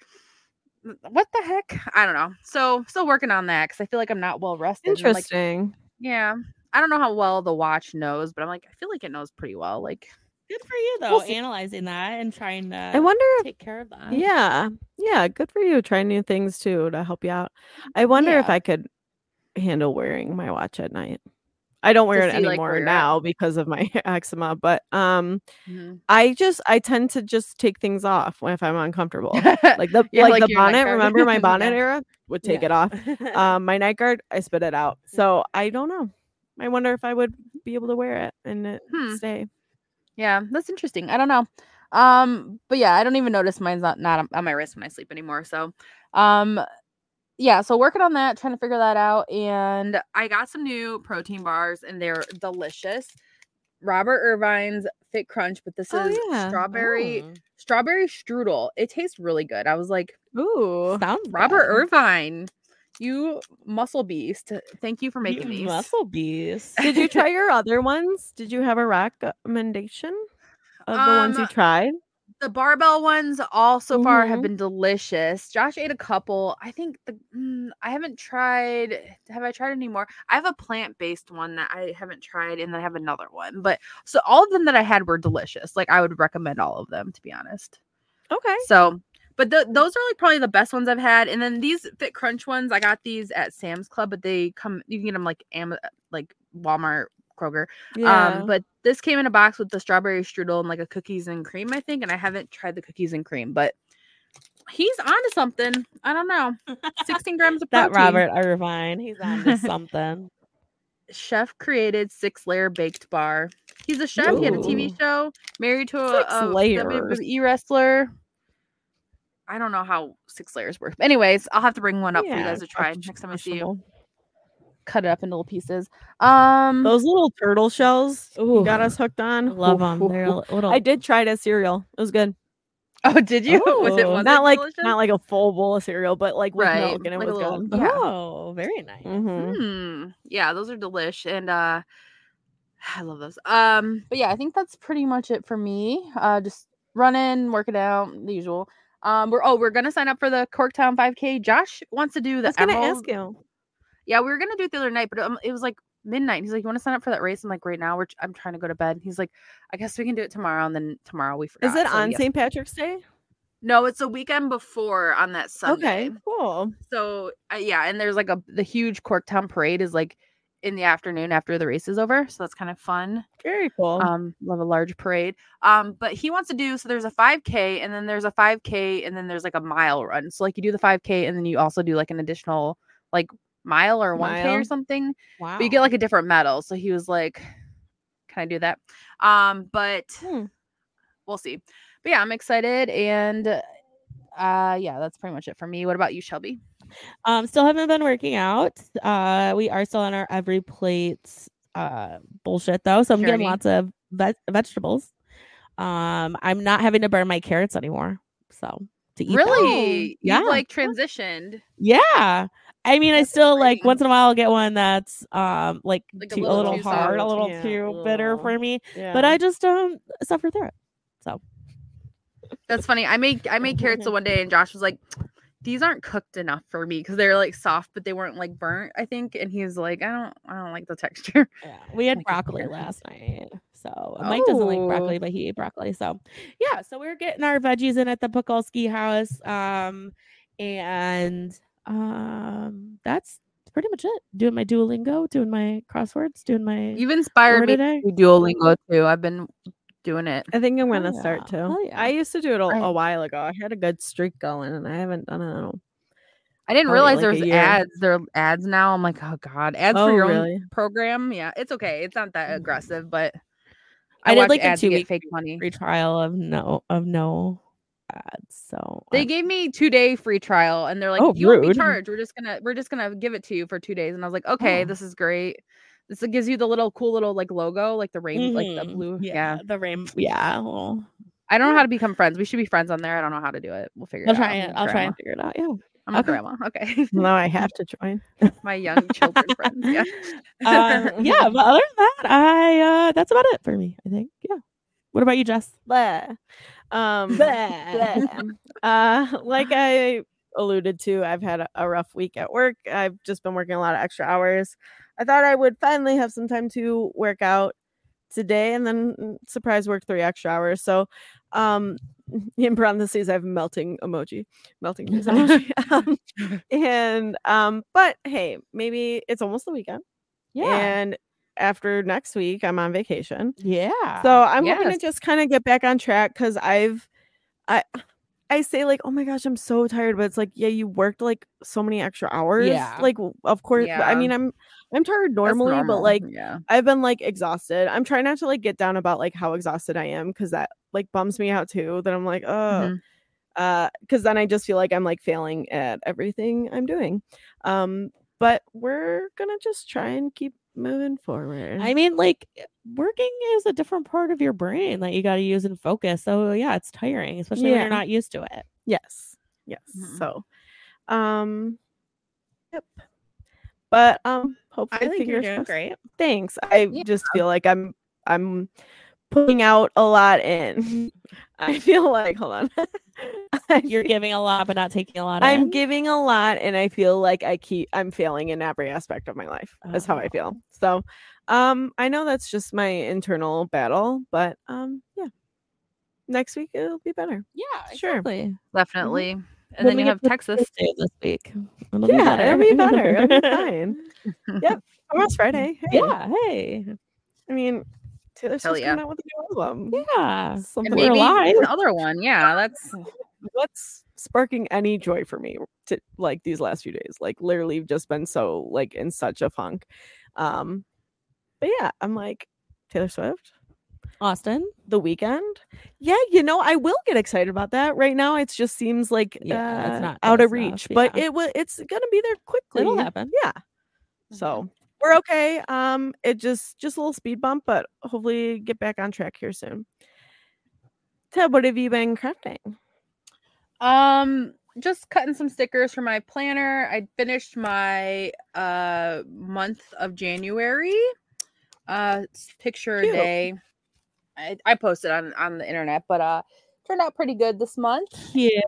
"Mm, what the heck? I don't know. So still working on that because I feel like I'm not well rested. and I'm like, Interesting. yeah. I don't know how well the watch knows, but I'm like, I feel like it knows pretty well. Like Good for you though, We'll analyzing that and trying to I wonder if take care of that. Yeah. Yeah. Good for you. Trying new things too to help you out. I wonder if I could handle wearing my watch at night. I don't wear it see, anymore at. now because of my eczema, but um mhm. I just I tend to just take things off when if I'm uncomfortable. Like the Yeah, like, like the bonnet, remember my bonnet Yeah. era? Would take Yeah. it off. Um my night guard, I spit it out. So I don't know. I wonder if I would be able to wear it and it Hmm. stay. yeah, that's interesting. I don't know. Um, but yeah, I don't even notice mine's not not on- on my wrist when I sleep anymore. So, um, yeah, so working on that, trying to figure that out, and I got some new protein bars, and they're delicious. Robert Irvine's Fit Crunch, but this Oh, is yeah. strawberry Mm. strawberry strudel. It tastes really good. I was like, Ooh. Sounds Robert. Irvine, you muscle beast. Thank you for making You these. muscle beast. Did you try your other ones? Did you have a recommendation of the ones you Um, tried? The barbell ones all so far have Mhm. been delicious. Josh ate a couple. I think the mm, I haven't tried. Have I tried any more? I have a plant based one that I haven't tried, and then I have another one. But so all of them that I had were delicious. Like I would recommend all of them to be honest. Okay. So, but th- those are like probably the best ones I've had. And then these Fit Crunch ones, I got these at Sam's Club, but they come you can get them like Am- like Walmart, Kroger. Um, but this came in a box with the strawberry strudel and like a cookies and cream, I think. And I haven't tried the cookies and cream, but he's onto something. I don't know. 16 grams of protein. that. Robert Irvine. He's on to something. Chef created six layer baked bar. He's a chef. He had a TV show, married to a, a. WWE wrestler. I don't know how six layers work. But anyways, I'll have to bring one up for you guys to try next time I see you. Questionable. Cut it up into little pieces. Um, Those little turtle shells you got us hooked on. Love Oof, them. oof, They're a little. I did try it as cereal. It was good. oh, did you? was it was not it like delicious? not like a full bowl of cereal, but like with Right, milk, and it like was little- good. yeah. Oh, very nice. Mhm. Hmm. Yeah, those are delish, and uh, I love those. Um, but yeah, I think that's pretty much it for me. Uh, just running, working out, the usual. Um, we're oh, we're gonna sign up for the Corktown 5K. Josh wants to do the. I the was gonna Emerald. ask you. Yeah, we were gonna do it the other night, but um, it was like midnight. He's like, "You want to sign up for that race?" I'm like, "Right now, we're I'm trying to go to bed." He's like, "I guess we can do it tomorrow." And then tomorrow we forgot. Is it so on. St. Patrick's Day? No, it's a weekend before on that Sunday. Okay, cool. So uh, yeah, and there's like a the huge Corktown parade is like in the afternoon after the race is over, so that's kind of fun. Very cool. Um, love a large parade. Um, but he wants to do so. There's a 5K, and then there's a 5K, and then there's like a mile run. So like you do the 5K, and then you also do like an additional like mile or 1K Mile. or something. Wow. But you get like a different medal. So he was like, "Can I do that?" Um, but Hmm. we'll see. But yeah, I'm excited, and uh, yeah, that's pretty much it for me. What about you, Shelby? Um, still haven't been working out. Uh, we are still on our EveryPlate uh bullshit though, so I'm Journey. getting lots of ve- vegetables. Um, I'm not having to burn my carrots anymore, so to eat them. Really? Yeah. You've like transitioned. Yeah. I mean, I That's still like once in a while I'll get one that's um like, Like a too, a little little, too hard, a little Yeah. too bitter for me, yeah. but I just don't suffer through it. So That's funny. I made I made carrots the one day, and Josh was like, "These aren't cooked enough for me because they're like soft, but they weren't like burnt." I think, and he was like, "I don't, I don't like the texture." yeah, we had Like broccoli last night. So Mike doesn't like broccoli, Oh. but he ate broccoli. So yeah, so we're getting our veggies in at the Pukolsky house. Um, and um, that's pretty much it. Doing my Duolingo, doing my crosswords, doing my You've inspired me today? to do Duolingo too. I've been doing it. I think I'm gonna start yeah. too. Hell yeah. I used to do it a while ago. I had a good streak going, and I haven't done it. in a- I didn't realize like there was ads. There are ads now. I'm like, oh god, ads Oh, for your really? own program. Yeah, it's okay. It's not that aggressive, but I did like a to two week fake money. free trial of no of no ads. So They I'm- gave me two day free trial, and they're like, Oh, "You won't be charged. We're just gonna we're just gonna give it to you for two days." And I was like, "Okay, Oh. this is great. This gives you the little cool little like logo, like the rain, like the Mhm. blue. Yeah. the rain. Yeah, well, I don't know how to become friends. We should be friends on there. I don't know how to do it. We'll figure I'll it try out. it. I'm I'll try and figure it out. Yeah. I'm a Okay. grandma. Okay, now I have to join. my young children friends. Yeah. um, yeah, but other than that, I uh that's about it for me. I think. Yeah. What about you, Jess? Blah. Um, uh, like I alluded to, I've had a, a rough week at work. I've just been working a lot of extra hours. I thought I would finally have some time to work out today and then mm, surprise work three extra hours. So, um, in parentheses, I have melting emoji, melting emoji. um, and, um, but hey, maybe it's almost the weekend. Yeah. And after next week, I'm on vacation. yeah. So I'm hoping to just kind of get back on track because I've I I say like, oh my gosh, I'm so tired, but it's like, yeah, you worked like so many extra hours. Yeah. Like of course Yeah. I mean I'm I'm tired normally, but like yeah. I've been like exhausted. I'm trying not to like get down about like how exhausted I am because that like bums me out too. That I'm like, oh Mhm. uh because then I just feel like I'm like failing at everything I'm doing. Um, but we're gonna just try and keep moving forward. I mean, like eh, working is a different part of your brain that you got to use and focus. So yeah, it's tiring, especially when you're not used to it. Yes. Yes. Mhm. So, um, yep. But um, hopefully, I think you're doing great. Thanks. I Yeah. just feel like I'm I'm putting out a lot in. I feel like hold on. You're giving a lot, but not taking a lot. I'm in. giving a lot, and I feel like I keep I'm failing in every aspect of my life. That's how I Oh. feel. So, um, I know that's just my internal battle, but um, yeah. Next week it'll be better. Yeah, Sure. exactly. Definitely. And When then we you have Texas. Thursday this week. It'll be Yeah, it'll be better. It'll be fine. Yep. Almost Friday. Hey. Yeah. Hey. I mean, Taylor Swift's yeah. coming out with a new album. Yeah. Something And maybe alive. another one. Yeah, that's what's sparking any joy for me to like these last few days like literally just been so like in such a funk um but yeah i'm like taylor swift Austin. the weekend yeah you know i will get excited about that right now it just seems like Yeah, it's uh, not out of enough, reach but it will it's gonna be there quickly It'll happen. yeah so we're okay um it just just a little speed bump but hopefully get back on track here soon ted what have you been crafting Um, just cutting some stickers for my planner. I finished my uh month of January. Uh picture a Cute. day. I, I posted on on the internet, but uh turned out pretty good this month. Yeah.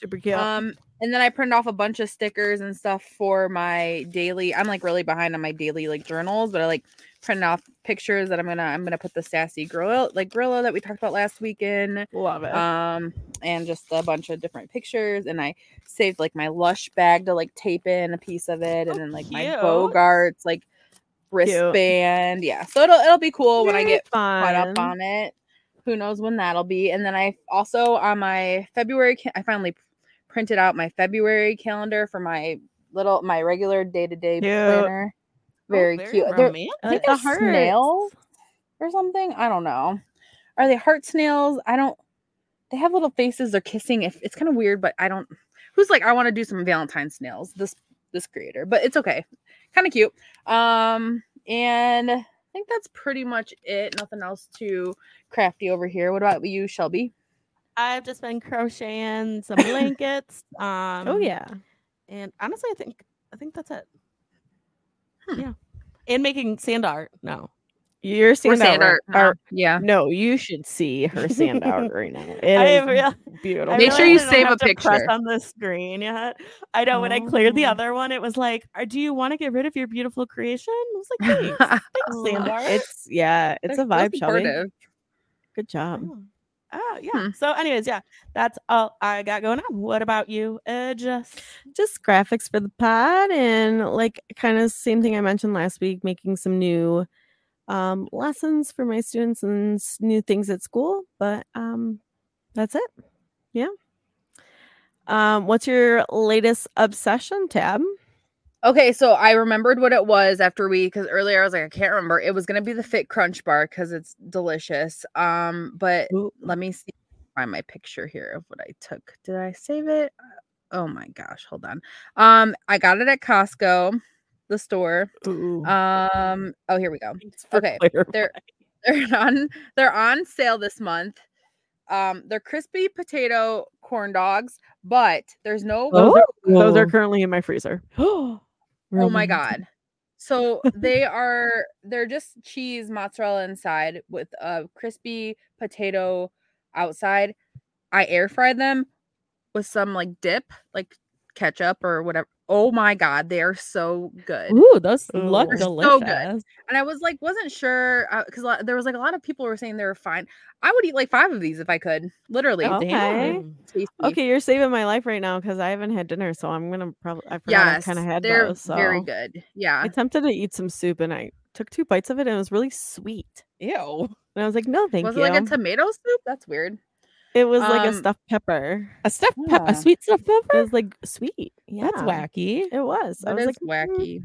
Super cute. Um, and then I printed off a bunch of stickers and stuff for my daily. I'm like really behind on my daily like journals, but I like printed off pictures that I'm gonna I'm gonna put the sassy gorilla like gorilla that we talked about last weekend. Love it. Um, and just a bunch of different pictures. And I saved like my lush bag to like tape in a piece of it, and Oh, then like my cute. Bogarts like wristband. Yeah, so it'll it'll be cool when I Very get caught up on it. Who knows when that'll be? And then I also on my February, I finally printed out my February calendar for my little my regular day to day planner. Very, Oh, cute. They're-. I think the they're snails or something. I don't know. Are they heart snails? I don't. They have little faces. They're kissing. If it's kind of weird, but I don't. Who's like I want to do some Valentine snails? This this creator, but it's okay. Kind of cute. Um, and I think that's pretty much it. Nothing else too crafty over here. What about you, Shelby? I've just been crocheting some blankets. Um, oh yeah. and honestly, I think I think that's it. Hmm. Yeah, and making sand art. No, Your Or sand, sand art. art. art- Yeah. no, you should see her sand art right now. It I is am real- beautiful. I Make sure you realize I don't save a have press picture. on the screen yet. I know when I cleared the Oh. other one, it was like, "Uh, "Do you want to get rid of your beautiful creation?" I was like, "Thanks, thanks, sand art." It's yeah, it's a vibe, Shelby. Good job. Oh. Oh, yeah. Hmm. So, anyways, yeah, that's all I got going on. What about you, uh, Jess? Just graphics for the pod and like kind of same thing I mentioned last week, making some new um lessons for my students and new things at school. But um that's it. Yeah. Um, what's your latest obsession tabb? Okay, so I remembered what it was after we because earlier I was like, I can't remember. It was gonna be the Fit Crunch bar because it's delicious. Um, but Ooh. let me see find my picture here of what I took. Did I save it? Oh my gosh, hold on. Um, I got it at Costco, the store. Ooh. Um, oh here we go. Okay. They're they're on they're on sale this month. Um, they're crispy potato corn dogs, but there's no those, are, those are currently in my freezer. Oh my god. So they are they're just cheese mozzarella inside with a crispy potato outside. I air fried them with some like dip, like ketchup or whatever. Oh my god, they are so good. Ooh, those look Ooh. They're so delicious. good. And I was like, wasn't sure uh, because uh, there was like a lot of people were saying they were fine. I would eat like five of these if I could, literally. Okay. Okay, you're saving my life right now because I haven't had dinner, so I'm gonna probably I forgot Yes, I kind of had they're those. So very good. Yeah. I attempted to eat some soup and I took two bites of it and it was really sweet. Ew. And I was like, no, thank was you. Was it like a tomato soup? That's weird. It was like a um, stuffed pepper. A stuffed Yeah. a sweet stuffed pepper. It was like sweet. Yeah, That's wacky. It was. I was like, "Mm, wacky.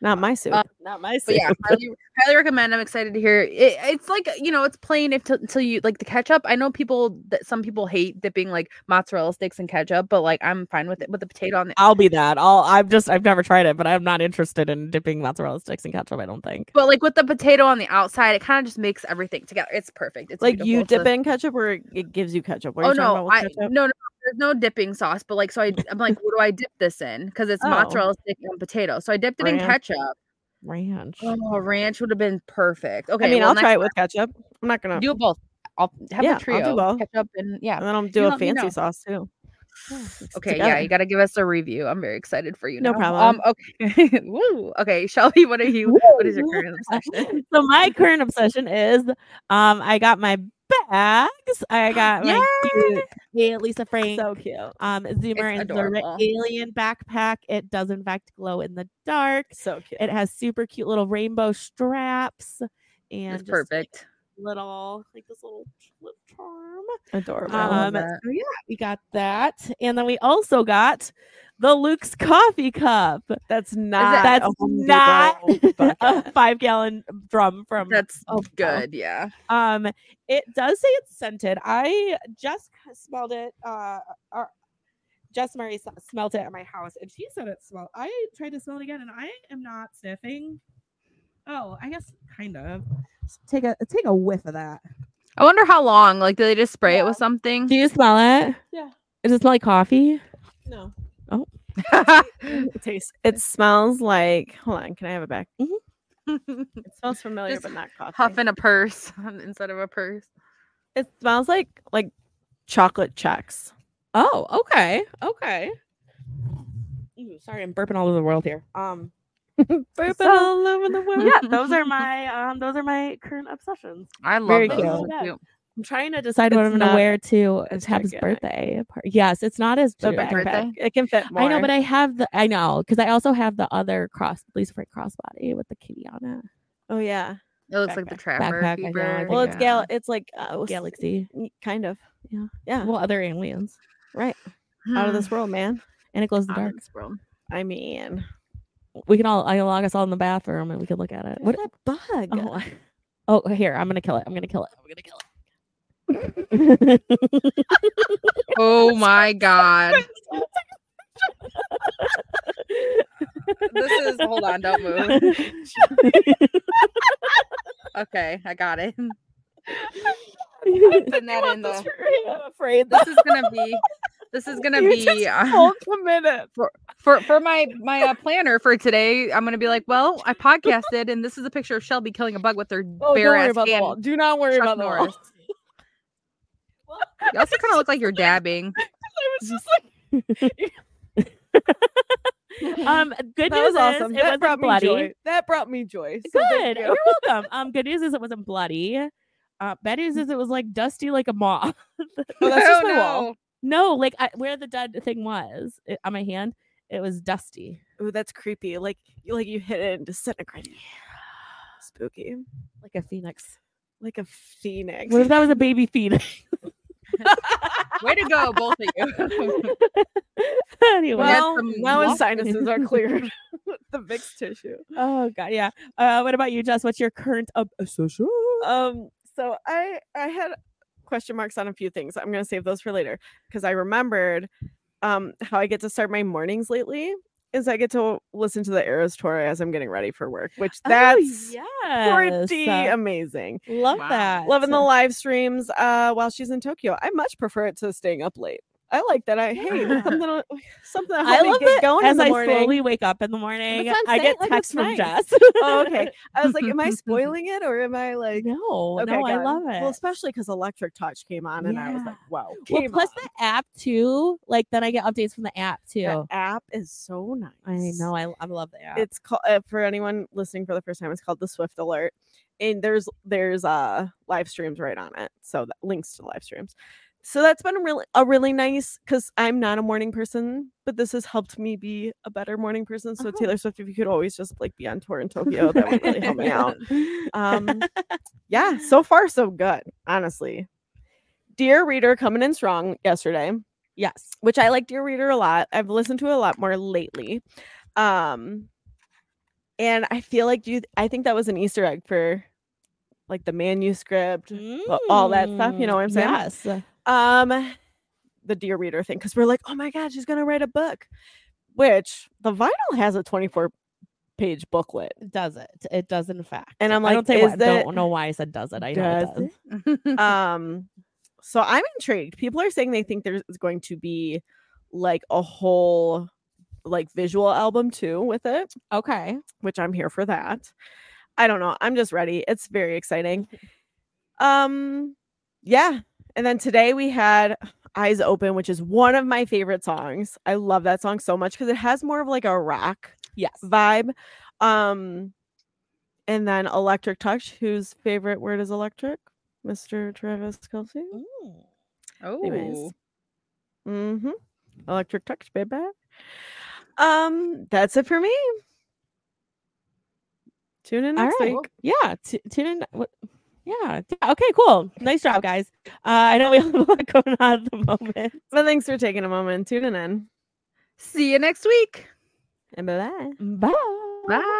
Not my soup. Uh, Not my But yeah, highly, highly recommend. I'm excited to hear. It, it's like you know, it's plain if until you like the ketchup. I know people that some people hate dipping like mozzarella sticks in ketchup, but like I'm fine with it with the potato on the. I'll be that. I'll. I've just. I've never tried it, but I'm not interested in dipping mozzarella sticks in ketchup. I don't think. But like with the potato on the outside, it kind of just makes everything together. It's perfect. It's like you dip So- in ketchup or it- it gives you ketchup. What Oh you no, about with I ketchup? no no. There's no dipping sauce, but like so I I'm like, what do I dip this in? Because it's Oh. mozzarella stick and potato. So I dipped it in ketchup. Ranch. Oh, ranch would have been perfect. Okay, I mean, well, I'll try it time- with ketchup. I'm not gonna. do both. I'll have Yeah, a I'll do trio. both. Ketchup and yeah. and then I'll you do a fancy know. sauce too. Okay, yeah, you got to give us a review. I'm very excited for you. No now. problem. Um, okay, woo. Okay, Shelby, what are you? What is your current obsession? so my current obsession is, um, I got my bags. I got my cute yeah, Lisa Frank. So cute. um, Zoomer and the alien backpack. It does in fact glow in the dark. So cute. It has super cute little rainbow straps and It's just, perfect. Little like this little lip charm. Adorable. Um, so yeah, we got that, and then we also got the Luke's coffee cup. that's not. That's not a five gallon drum from. That's oh, good. Yeah. Um, it does say it's scented. I just smelled it. Uh, or Jess Murray smelled it at my house, and she said it smelled. I tried to smell it again, and I am not sniffing. Oh, I guess kind of. S- Take a take a whiff of that. I wonder how long. Like, do they just spray it with something? Do you smell it? Yeah. Does it smell like coffee? No. Oh. it tastes. It smells like. Hold on. Can I have it back? Huffing It smells familiar, Just but not coffee. Huff in a purse instead of a purse. It smells like like chocolate Chex. Oh, okay. Okay. Ooh, sorry, I'm burping all over the world here. Um Burping So- all over the world. yeah, those are my um those are my current obsessions. I love Very those. cute. Yeah. I'm trying to decide what I'm gonna wear to as Tabb's birthday party. Yes, it's not as The birthday? It can fit more. I know, but I have the I know because I also have the other cross Lisa Frank crossbody with the kitty on it. oh yeah. It looks like the Backpack. Trapper Backpack, I know, I think Well, it's yeah. gal. It's like uh, Galaxy. kind of. Yeah. Yeah. Well, other aliens. right. Out of this world, man. And it glows in the Out of dark. this world. I mean, We can all I can log us all in the bathroom and we can look at it. what What that bug? oh, I- oh here, I'm gonna kill it. I'm gonna kill it. I'm gonna kill it. Oh my god. this is hold on, don't move. Okay, I got it. Putting that in the I'm afraid this is gonna be this is gonna You be uh, committed. for for my my uh, planner for today. I'm gonna be like, well, I podcasted, and this is a picture of Shelby killing a bug with her Oh, bare ass hand. Do not worry Chuck about the wall. You also kind of look like you're dabbing. I was just like, um good that news was awesome. is it that wasn't brought bloody. me joy. That brought me joy. So Good. you. You're welcome. Um good news is it wasn't bloody. Uh bad news is it was like dusty like a moth. Oh, that's just my Oh, wall. No. no, like I, where the dead thing was it, on my hand, it was dusty. Oh, that's creepy. Like, you like you hit it and disintegrated. Spooky. Like a phoenix. Like a phoenix. What if that was a baby phoenix? Way to go, both of you. anyway. well, now his sinuses are cleared. the mixed tissue. Oh god, yeah. Uh, what about you, Jess? What's your current obsession? Um, so I I had question marks on a few things. I'm gonna save those for later because I remembered um how I get to start my mornings lately is I get to listen to the Eras tour as I'm getting ready for work, which that's yeah, pretty amazing. Love Wow. that. Loving the live streams uh while she's in Tokyo. I much prefer it to staying up late. I like that. I hey something something I love get it going as I morning. slowly wake up in the morning. I'm saying, get like, text from nice. Jess. oh, okay. I was like, am I spoiling it or am I like No, Okay, no, I love it. Well, especially because Electric Touch came on, and I was like, Yeah. "Wow!" Well, plus on. the app too. Like then I get updates from the app too. The app is so nice. I know. I, I love the app. It's called uh, for anyone listening for the first time. It's called the Swift Alert, and there's there's uh live streams right on it. So that links to live streams. So that's been really a really nice because I'm not a morning person, but this has helped me be a better morning person. So Uh-huh. Taylor Swift, if you could always just like be on tour in Tokyo, that would really help me out. Um, yeah, so far so good, honestly. Dear Reader coming in strong yesterday. yes. which I like Dear Reader a lot. I've listened to it a lot more lately. Um and I feel like you I think that was an Easter egg for like the manuscript, a- all that stuff, you know what I'm saying? Yes. Um the Dear Reader thing cuz we're like, "Oh my god, she's to write a book." Which the vinyl has a 24 page booklet. Does it. It does in fact. And I'm I like, don't, say is why, that- don't know why I said does it. I know Does it does. it? um so i'm intrigued people are saying they think there's going to be like a whole like visual album too with it Okay. which i'm here for that i don't know i'm just ready it's very exciting um yeah and then today we had eyes open which is one of my favorite songs i love that song so much because it has more of like a rock Yes. vibe um and then electric touch whose favorite word is electric mr travis kelce Mm. oh, mm-hmm electric touch baby um that's it for me tune in next right. week Yeah. T- tune in. What? Yeah. Okay. Cool. Nice job, guys. Uh, I know we have a lot going on at the moment. but thanks for taking a moment and tuning in see you next week. and bye Bye. Bye.